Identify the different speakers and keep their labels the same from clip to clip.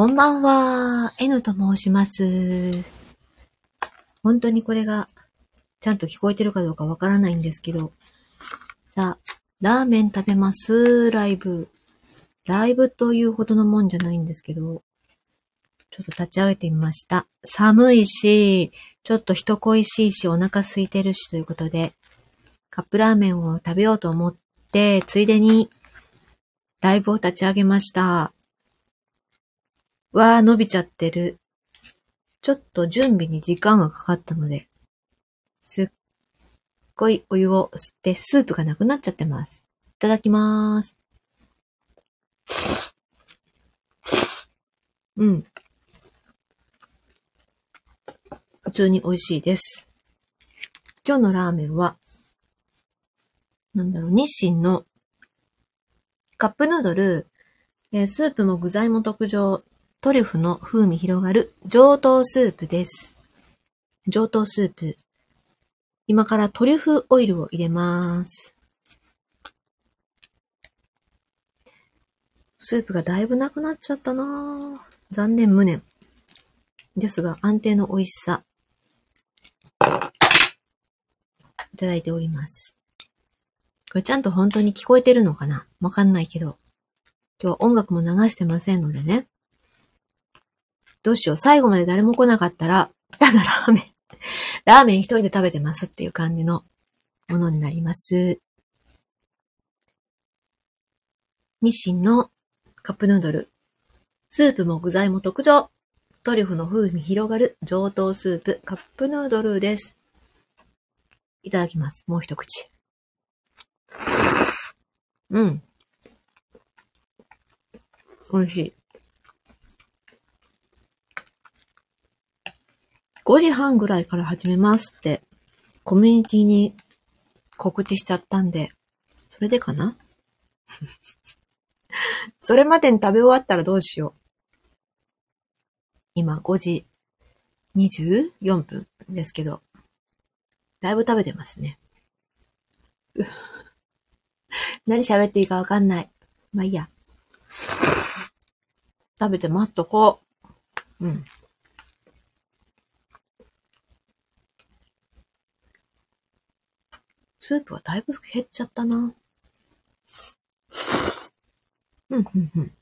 Speaker 1: こんばんは、N と申します。本当にこれが、ちゃんと聞こえてるかどうかわからないんですけど、さあ、ラーメン食べます、ライブ。ライブというほどのもんじゃないんですけど、ちょっと立ち上げてみました。寒いし、ちょっと人恋しいし、お腹空いてるしということで、カップラーメンを食べようと思って、ついでに、ライブを立ち上げました。わー、伸びちゃってる。ちょっと準備に時間がかかったので、すっごいお湯を吸ってスープがなくなっちゃってます。いただきまーす。うん。普通に美味しいです。今日のラーメンは、なんだろう、日清のカップヌードル、えースープも具材も特上、トリュフの風味広がる上等スープです。上等スープ。今からトリュフオイルを入れます。スープがだいぶなくなっちゃったなぁ残念無念。ですが安定の美味しさ。いただいております。これちゃんと本当に聞こえてるのかな？わかんないけど。今日は音楽も流してませんのでね。どうしよう。最後まで誰も来なかったら、ただラーメン、ラーメン一人で食べてますっていう感じのものになります。日清のカップヌードル。スープも具材も特上。トリュフの風味広がる上等スープカップヌードルです。いただきます。もう一口。うん。美味しい。5時半ぐらいから始めますって、コミュニティに告知しちゃったんで、それでかな？それまでに食べ終わったらどうしよう。今5時24分ですけど、だいぶ食べてますね。何喋っていいかわかんない。まあいいや。食べて待っとこう。うん。スープはだいぶ減っちゃったな。うん、うん、うん。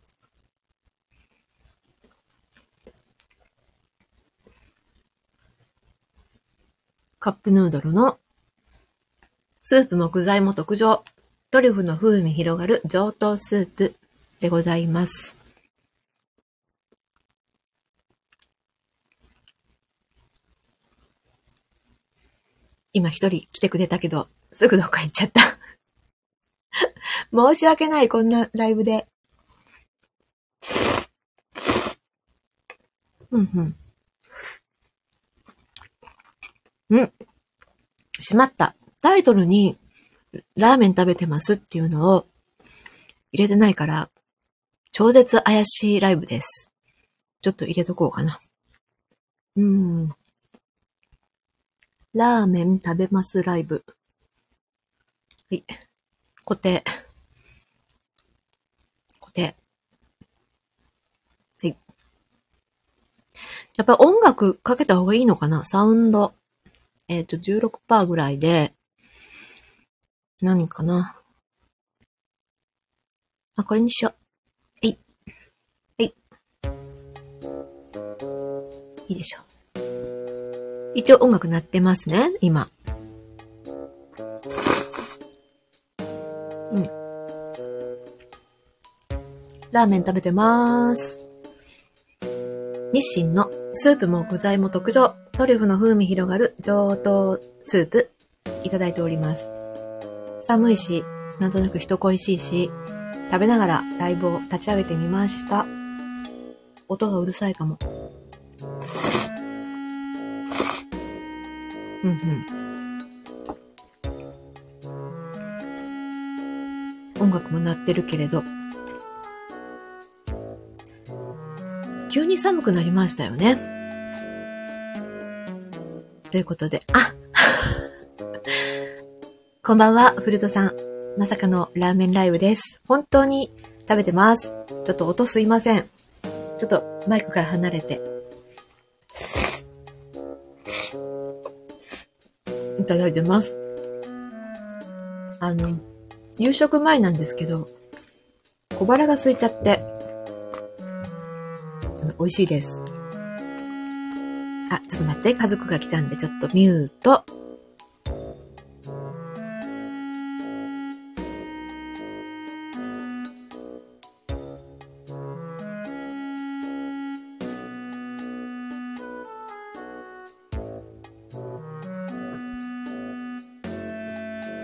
Speaker 1: カップヌードルのスープも具材も特上、トリュフの風味広がる上等スープでございます。今一人来てくれたけど、すぐどっか行っちゃった。申し訳ない、こんなライブで。うんうん。うん。しまった。タイトルに、ラーメン食べてますっていうのを入れてないから、超絶怪しいライブです。ちょっと入れとこうかな。うん。ラーメン食べますライブ。はい。固定。固定。はい。やっぱり音楽かけた方がいいのかな？サウンド。えっ、と、16%ぐらいで、何かな？あ、これにしよう。はい。はい。いいでしょう。一応音楽鳴ってますね、今。ラーメン食べてます。日清のスープも具材も特上、トリュフの風味広がる上等スープ、いただいております。寒いし、なんとなく人恋しいし、食べながらライブを立ち上げてみました。音がうるさいかも。うんうん。音楽も鳴ってるけれど、急に寒くなりましたよね。ということで、あ こんばんは、フルトさん。まさかのラーメンライブです。本当に食べてます。ちょっと音すいません。ちょっとマイクから離れて。いただいてます。あの、夕食前なんですけど、小腹が空いちゃって、美味しいです。あ、ちょっと待って、家族が来たんで、ちょっとミュート。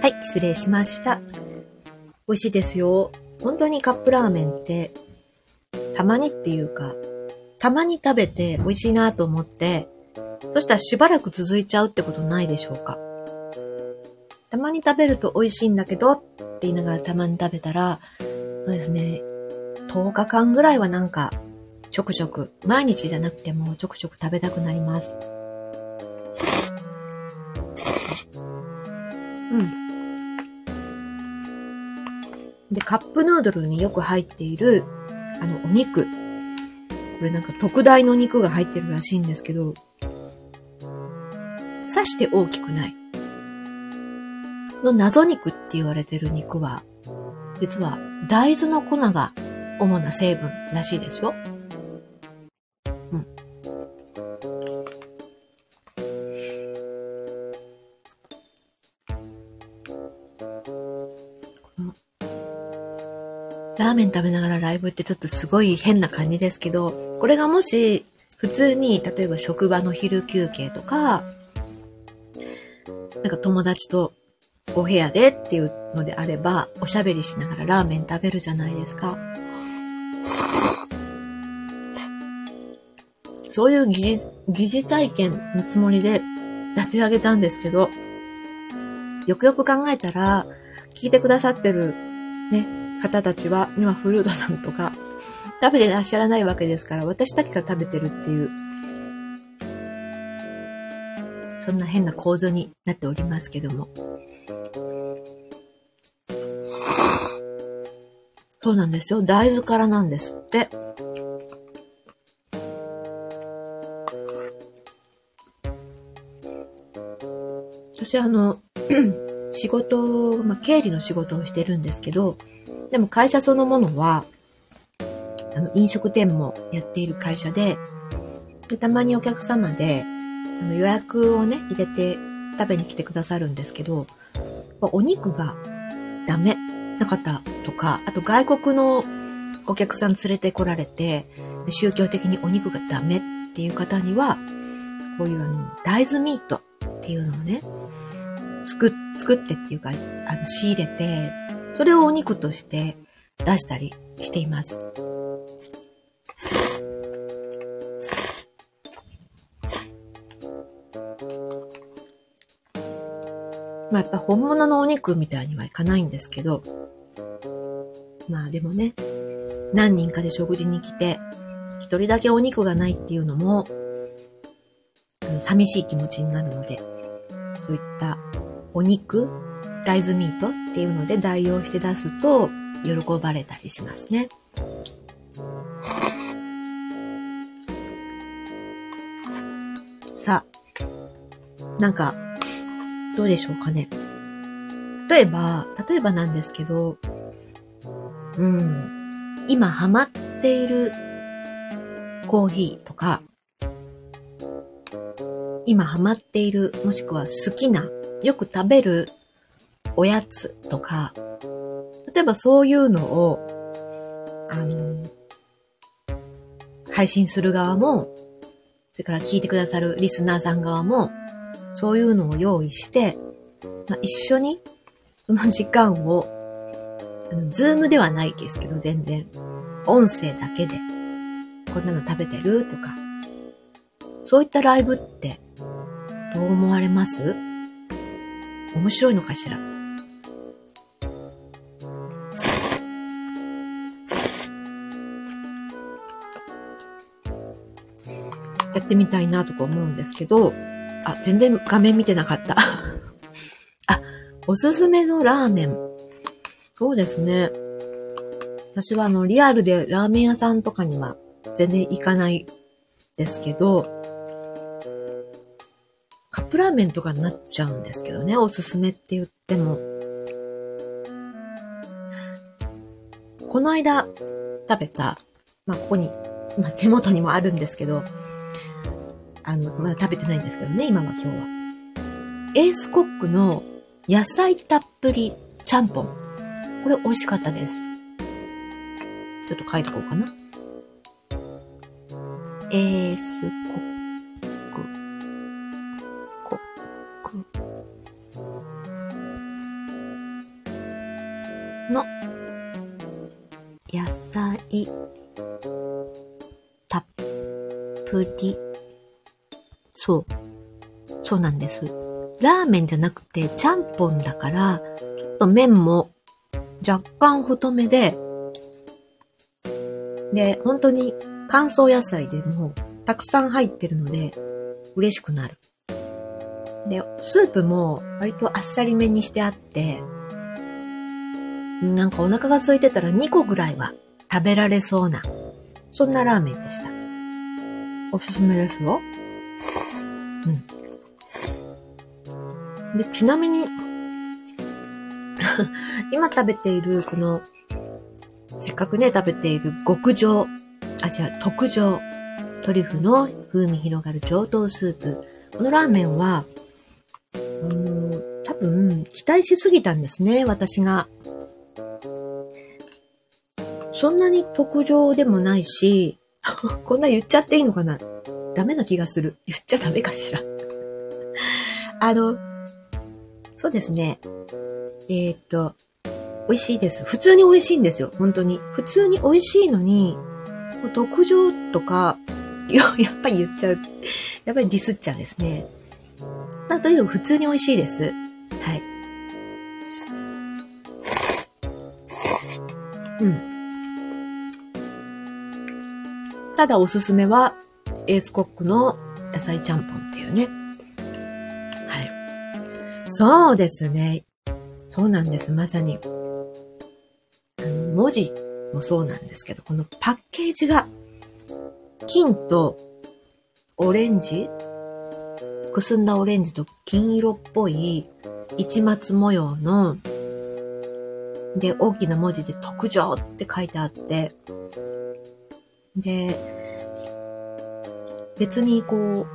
Speaker 1: はい、失礼しました。美味しいですよ。本当にカップラーメンって、たまにっていうか、たまに食べて美味しいなと思って、そしたらしばらく続いちゃうってことないでしょうか。たまに食べると美味しいんだけどって言いながらたまに食べたら、そうですね、10日間ぐらいはなんか、ちょくちょく、毎日じゃなくてもちょくちょく食べたくなります。うん。で、カップヌードルによく入っている、あの、お肉。これなんか特大の肉が入ってるらしいんですけど、刺して大きくない。の謎肉って言われてる肉は、実は大豆の粉が主な成分らしいですよ。ーメン食べながらライブってちょっとすごい変な感じですけど、これがもし普通に、例えば職場の昼休憩とか、なんか友達とお部屋でっていうのであれば、おしゃべりしながらラーメン食べるじゃないですか。そういう疑似、疑似体験のつもりで立ち上げたんですけど、よくよく考えたら、聞いてくださってるね、方たちは、今フルートさんとか、食べてらっしゃらないわけですから、私だけが食べてるっていう、そんな変な構造になっておりますけども。そうなんですよ。大豆からなんですって。私あの、仕事、まあ、経理の仕事をしてるんですけど、でも会社そのものは、あの、飲食店もやっている会社で、でたまにお客様で、あの予約をね、入れて食べに来てくださるんですけど、お肉がダメな方とか、あと外国のお客さん連れてこられて、宗教的にお肉がダメっていう方には、こういうあの、大豆ミートっていうのをね、作、作ってっていうか、あの、仕入れて、それをお肉として出したりしています。まあ、やっぱ本物のお肉みたいにはいかないんですけど、まあでもね、何人かで食事に来て、一人だけお肉がないっていうのも、寂しい気持ちになるので、そういったお肉大豆ミートっていうので代用して出すと喜ばれたりしますね。さあ、なんか、どうでしょうかね。例えば、例えばなんですけど、うん、今ハマっているコーヒーとか、今ハマっている、もしくは好きな、よく食べるおやつとか、例えばそういうのを、あの、配信する側も、それから聞いてくださるリスナーさん側も、そういうのを用意して、まあ、一緒にその時間を、ズームではないですけど、全然、音声だけで、こんなの食べてるとか、そういったライブって、どう思われます？面白いのかしら？やってみたいなとか思うんですけど、あ、全然画面見てなかった。あ、おすすめのラーメン。そうですね。私はあの、リアルでラーメン屋さんとかには全然いかないですけど、カップラーメンとかになっちゃうんですけどね、おすすめって言っても。この間食べた、まあ、ここに、まあ、手元にもあるんですけど、あの、まだ食べてないんですけどね、今は今日は。エースコックの野菜たっぷりちゃんぽん。これ美味しかったです。ちょっと書いとこうかな。エースコッそうなんです。ラーメンじゃなくて、ちゃんぽんだから、ちょっと麺も若干太めで、で、本当に乾燥野菜でもたくさん入ってるので、嬉しくなる。で、スープも割とあっさりめにしてあって、なんかお腹が空いてたら2個ぐらいは食べられそうな、そんなラーメンでした。おすすめですよ。うん。で、ちなみに、今食べている、この、せっかくね、食べている極上、あ、じゃあ、特上、トリュフの風味広がる上等スープ。このラーメンは、うん、多分、期待しすぎたんですね、私が。そんなに特上でもないし、こんな言っちゃっていいのかなダメな気がする。言っちゃダメかしら。あの、そうですね。えー、っと、美味しいです。普通に美味しいんですよ。本当に。普通に美味しいのに、特上とか、やっぱり言っちゃう。やっぱりディスっちゃうんですね。まあ、とにかく普通に美味しいです。はい。うん。ただおすすめは、エースコックの野菜ちゃんぽんっていうね。そうですね。そうなんです。まさに。文字もそうなんですけど、このパッケージが、金とオレンジくすんだオレンジと金色っぽい市松模様の、で、大きな文字で特上って書いてあって、で、別にこう、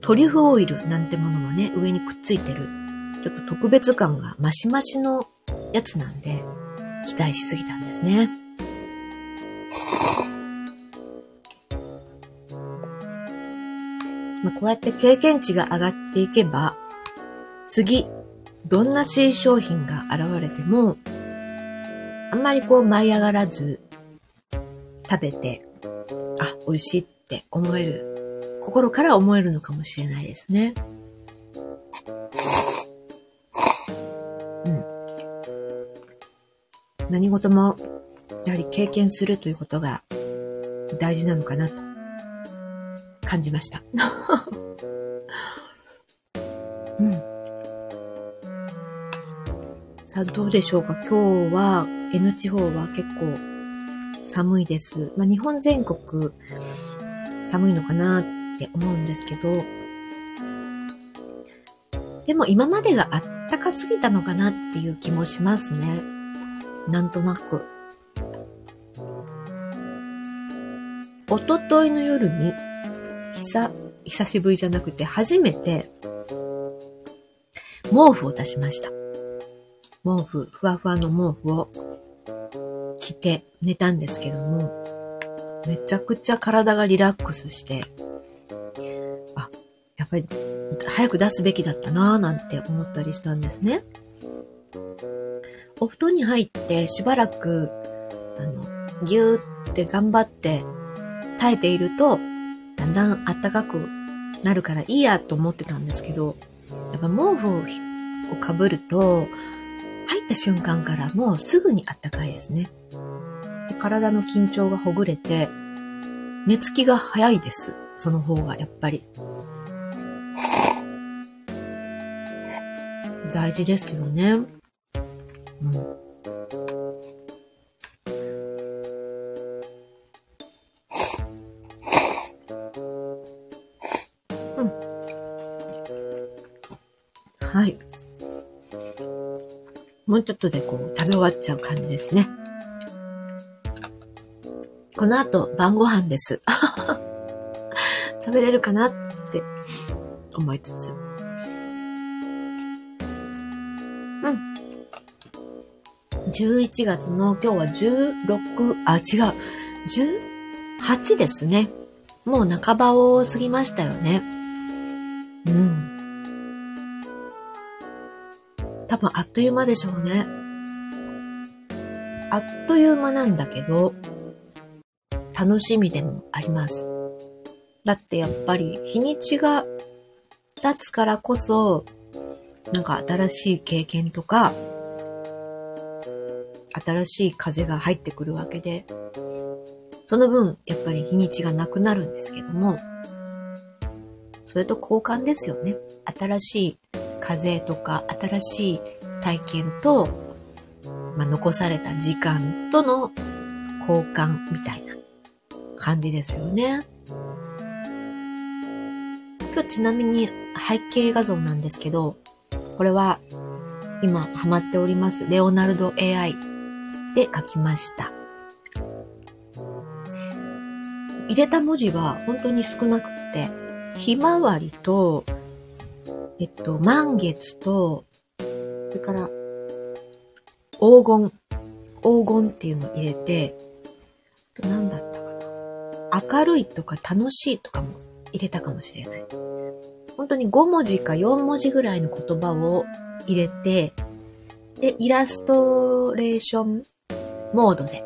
Speaker 1: トリュフオイルなんてものもね、上にくっついてるちょっと特別感がマシマシのやつなんで、期待しすぎたんですね。まあ、こうやって経験値が上がっていけば、次、どんな新商品が現れても、あんまりこう舞い上がらず、食べて、あ、美味しいって思える、心から思えるのかもしれないですね。何事も、やはり経験するということが大事なのかなと感じました。うん。さあ、どうでしょうか？今日は N 地方は結構寒いです。まあ、日本全国寒いのかなって思うんですけど、でも今までがあったかすぎたのかなっていう気もしますね。なんとなく。おとといの夜に、久、久しぶりじゃなくて初めて、毛布を出しました。毛布、ふわふわの毛布を着て寝たんですけども、めちゃくちゃ体がリラックスして、あ、やっぱり早く出すべきだったなぁなんて思ったりしたんですね。お布団に入ってしばらく、あの、ぎゅーって頑張って耐えていると、だんだん暖かくなるからいいやと思ってたんですけど、やっぱ毛布をかぶると、入った瞬間からもうすぐに暖かいですね。で体の緊張がほぐれて、寝つきが早いです。その方がやっぱり。大事ですよね。うん。はい。もうちょっとでこう食べ終わっちゃう感じですね。この後晩ご飯です。食べれるかなって思いつつ。11月の今日は16、あ、違う。18ですね。もう半ばを過ぎましたよね。うん。多分あっという間でしょうね。あっという間なんだけど、楽しみでもあります。だってやっぱり日にちが経つからこそ、なんか新しい経験とか、新しい風が入ってくるわけで、その分、やっぱり日にちがなくなるんですけども、それと交換ですよね。新しい風とか、新しい体験と、まあ、残された時間との交換みたいな感じですよね。今日ちなみに背景画像なんですけど、これは今ハマっておりますレオナルド AI で書きました。入れた文字は本当に少なくって、ひまわりと、えっと、満月と、それから、黄金、黄金っていうのを入れて、何だったかな。明るいとか楽しいとかも入れたかもしれない。本当に5文字か4文字ぐらいの言葉を入れて、で、イラストレーションモードで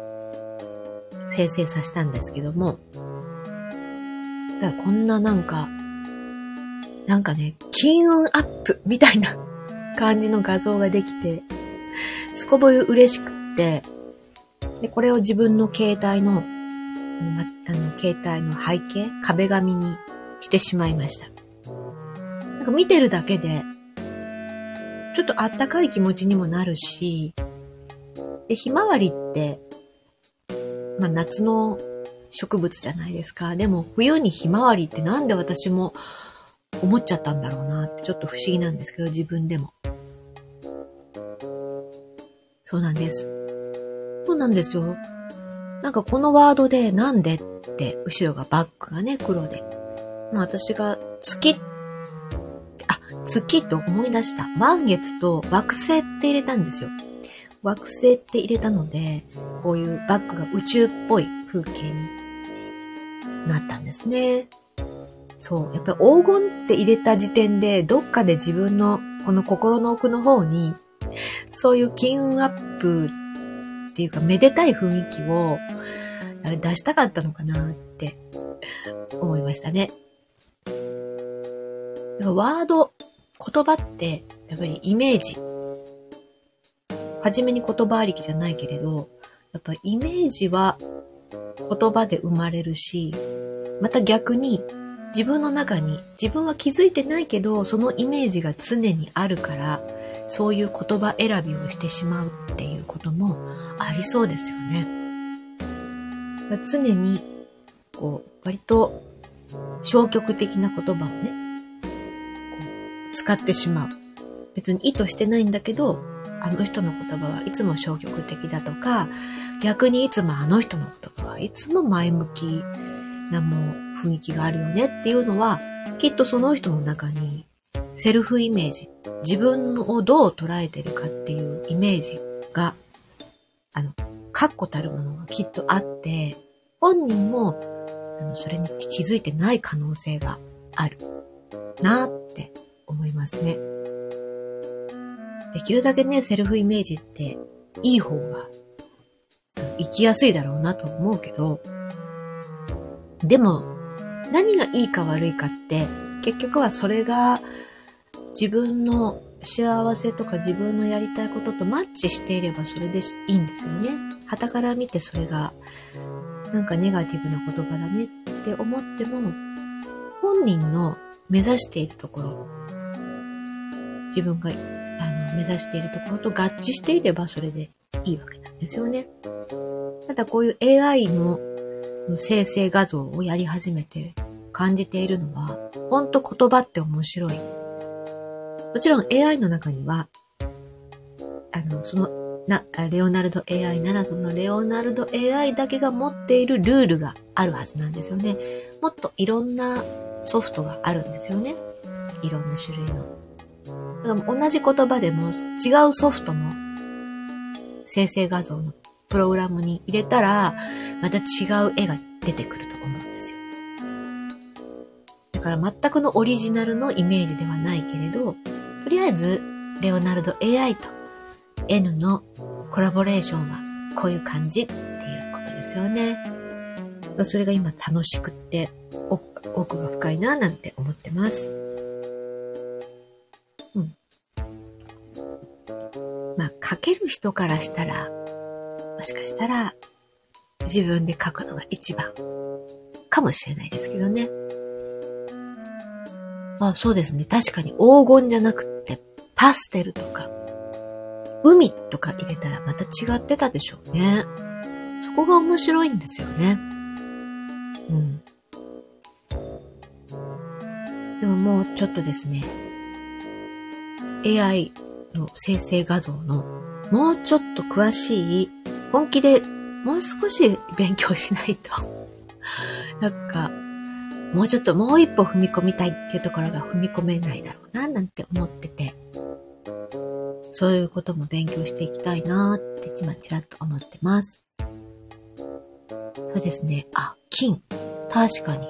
Speaker 1: 生成させたんですけども、だからこんななんか、なんかね、金運アップみたいな感じの画像ができて、すこぶる嬉しくって、で、これを自分の携帯の、あの、携帯の背景、壁紙にしてしまいました。なんか見てるだけで、ちょっとあったかい気持ちにもなるし、で、ひまわりって、まあ夏の植物じゃないですか。でも冬にひまわりってなんで私も思っちゃったんだろうなってちょっと不思議なんですけど、自分でも。そうなんです。そうなんですよ。なんかこのワードでなんでって後ろがバックがね、黒で。まあ私が月、あ、月と思い出した。満月と惑星って入れたんですよ。惑星って入れたので、こういうバックが宇宙っぽい風景になったんですね。そう。やっぱり黄金って入れた時点で、どっかで自分のこの心の奥の方に、そういう金運アップっていうか、めでたい雰囲気を出したかったのかなって思いましたね。ワード、言葉って、やっぱりイメージ。はじめに言葉ありきじゃないけれど、やっぱイメージは言葉で生まれるし、また逆に自分の中に自分は気づいてないけど、そのイメージが常にあるから、そういう言葉選びをしてしまうっていうこともありそうですよね。常に、こう、割と消極的な言葉をね、こう使ってしまう。別に意図してないんだけど、あの人の言葉はいつも消極的だとか、逆にいつもあの人の言葉はいつも前向きなもう雰囲気があるよねっていうのは、きっとその人の中にセルフイメージ、自分をどう捉えてるかっていうイメージが、あの、確固たるものがきっとあって、本人も、あの、それに気づいてない可能性があるなって思いますね。できるだけね、セルフイメージっていい方が生きやすいだろうなと思うけど、でも、何がいいか悪いかって、結局はそれが自分の幸せとか自分のやりたいこととマッチしていればそれでいいんですよね。旗から見てそれがなんかネガティブな言葉だねって思っても、本人の目指しているところ、自分が目指しているところと合致していればそれでいいわけなんですよね。ただこういう AI の生成画像をやり始めて感じているのは、ほんと言葉って面白い。もちろん AI の中には、あの、その、な、レオナルド AI ならそのレオナルド AI だけが持っているルールがあるはずなんですよね。もっといろんなソフトがあるんですよね。いろんな種類の。同じ言葉でも違うソフトも生成画像のプログラムに入れたら、また違う絵が出てくると思うんですよ。だから全くのオリジナルのイメージではないけれど、とりあえず、レオナルド AI と N のコラボレーションはこういう感じっていうことですよね。それが今楽しくって奥が深いななんて思ってます。まあ、書ける人からしたら、もしかしたら自分で書くのが一番かもしれないですけどね。まあ、そうですね。確かに黄金じゃなくてパステルとか海とか入れたらまた違ってたでしょうね。そこが面白いんですよね。うん。でももうちょっとですね、AI の生成画像のもうちょっと詳しい、本気でもう少し勉強しないと なんか、もうちょっともう一歩踏み込みたいっていうところが踏み込めないだろうな、なんて思ってて、そういうことも勉強していきたいなーって今ちらっと思ってます。そうですね。あ、金。確かに。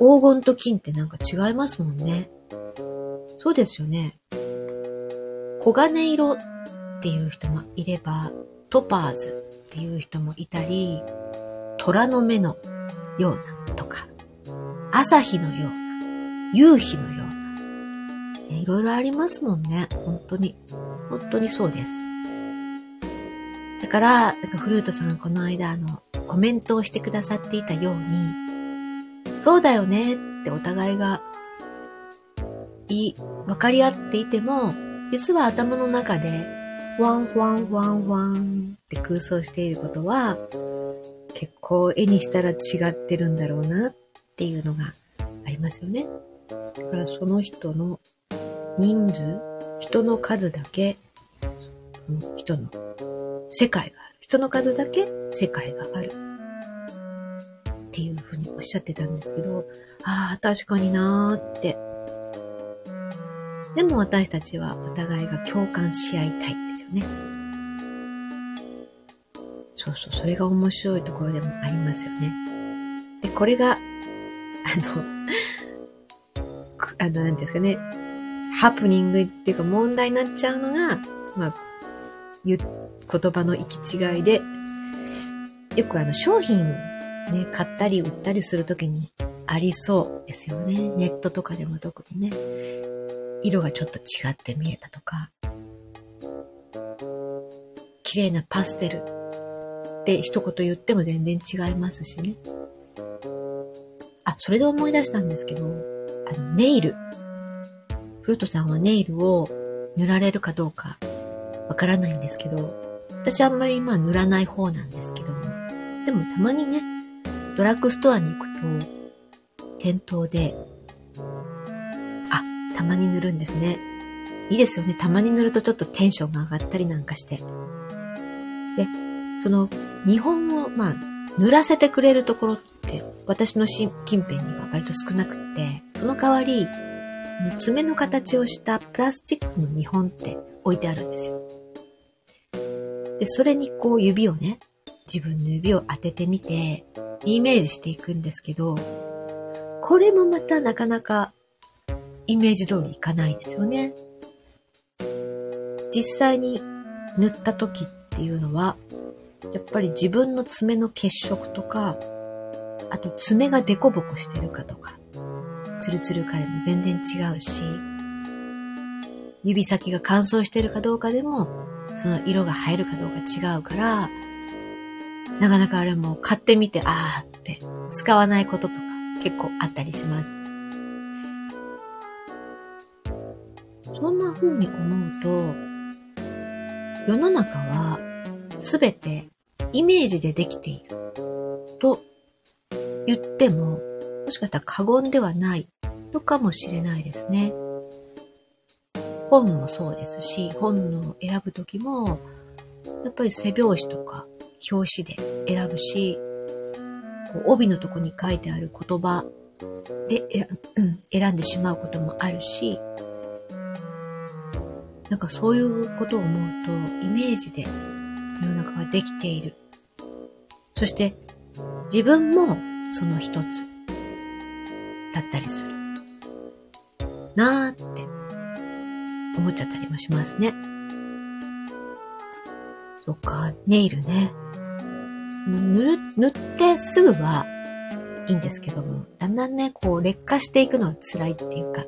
Speaker 1: 黄金と金ってなんか違いますもんね。そうですよね。黄金色っていう人もいれば、トパーズっていう人もいたり、虎の目のようなとか、朝日のような、夕日のような、ね、いろいろありますもんね。本当に。本当にそうです。だから、なんかフルートさんこの間あの、コメントをしてくださっていたように、そうだよねってお互いが、い、分かり合っていても、実は頭の中で、ワンワンワンワンって空想していることは、結構絵にしたら違ってるんだろうなっていうのがありますよね。だからその人の人数、人の数だけ、人の世界がある。人の数だけ世界がある。っていうふうにおっしゃってたんですけど、ああ、確かになーって。でも私たちはお互いが共感し合いたいんですよね。そうそう、それが面白いところでもありますよね。で、これが、あの、あの、なんですかね、ハプニングっていうか問題になっちゃうのが、まあ、言、言葉の行き違いで、よくあの、商品ね、買ったり売ったりするときにありそうですよね。ネットとかでも特にね。色がちょっと違って見えたとか。綺麗なパステルって一言言っても全然違いますしね。あ、それで思い出したんですけど、あの、ネイル。フルートさんはネイルを塗られるかどうかわからないんですけど、私あんまりまあ塗らない方なんですけども、でもたまにね、ドラッグストアに行くと、店頭で、たまに塗るんですね。いいですよね。たまに塗るとちょっとテンションが上がったりなんかして。で、その見本を、まあ、塗らせてくれるところって、私の近辺には割と少なくって、その代わり、爪の形をしたプラスチックの見本って置いてあるんですよ。で、それにこう指をね、自分の指を当ててみて、イメージしていくんですけど、これもまたなかなかイメージ通りいかないんですよね。実際に塗った時っていうのは、やっぱり自分の爪の血色とか、あと爪がデコボコしてるかとか、ツルツルかでも全然違うし、指先が乾燥してるかどうかでも、その色が入るかどうか違うから、なかなかあれも買ってみて、あーって使わないこととか結構あったりします。そんな風に思うと、世の中はすべてイメージでできていると言っても、もしかしたら過言ではないのかもしれないですね。本もそうですし、本の選ぶときも、やっぱり背表紙とか表紙で選ぶし、こう帯のとこに書いてある言葉で選んでしまうこともあるし、なんかそういうことを思うと、イメージで世の中ができている。そして、自分もその一つだったりする。なーって思っちゃったりもしますね。そっか、ネイルね。塗る、塗ってすぐはいいんですけども、だんだんね、こう劣化していくのは辛いっていうか、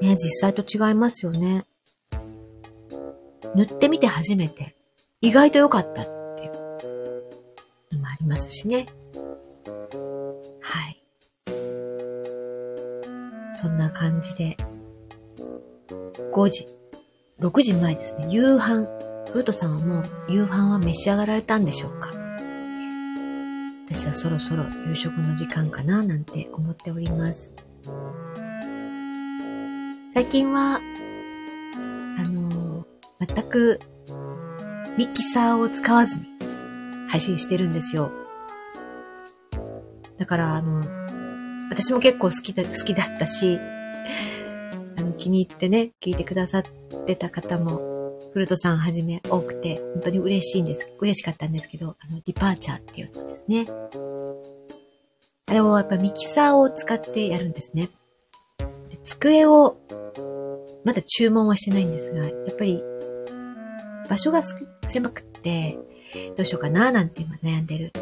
Speaker 1: ね、実際と違いますよね。塗ってみて初めて、意外と良かったっていうのもありますしね。はい。そんな感じで、5時、6時前ですね、夕飯。フルトさんはもう夕飯は召し上がられたんでしょうか？私はそろそろ夕食の時間かななんて思っております。最近は、あのー、全くミキサーを使わずに配信してるんですよ。だから、あの、私も結構好きだ、好きだったし、あの、気に入ってね、聞いてくださってた方も、フルトさんはじめ多くて、本当に嬉しいんです。嬉しかったんですけど、あの、ディパーチャーっていうのですね。あれをやっぱミキサーを使ってやるんですね。机をまだ注文はしてないんですが、やっぱり場所が狭くって、どうしようかななんて今悩んでる。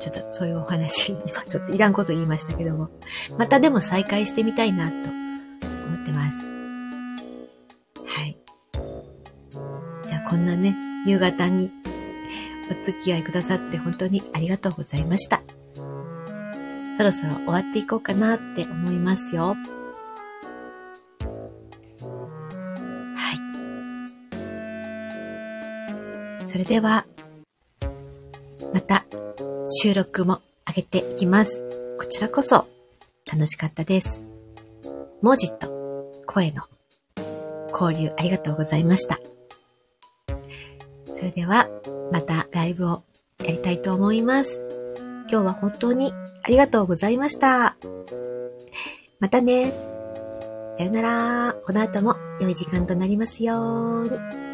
Speaker 1: ちょっとそういうお話、今ちょっといらんこと言いましたけども、またでも再開してみたいなと思ってます。はい。じゃあこんなね、夕方にお付き合いくださって本当にありがとうございました。そろそろ終わっていこうかなって思いますよ。では、また収録も上げていきます。こちらこそ楽しかったです。文字と声の交流ありがとうございました。それでは、またライブをやりたいと思います。今日は本当にありがとうございました。またね。さよなら。この後も良い時間となりますように。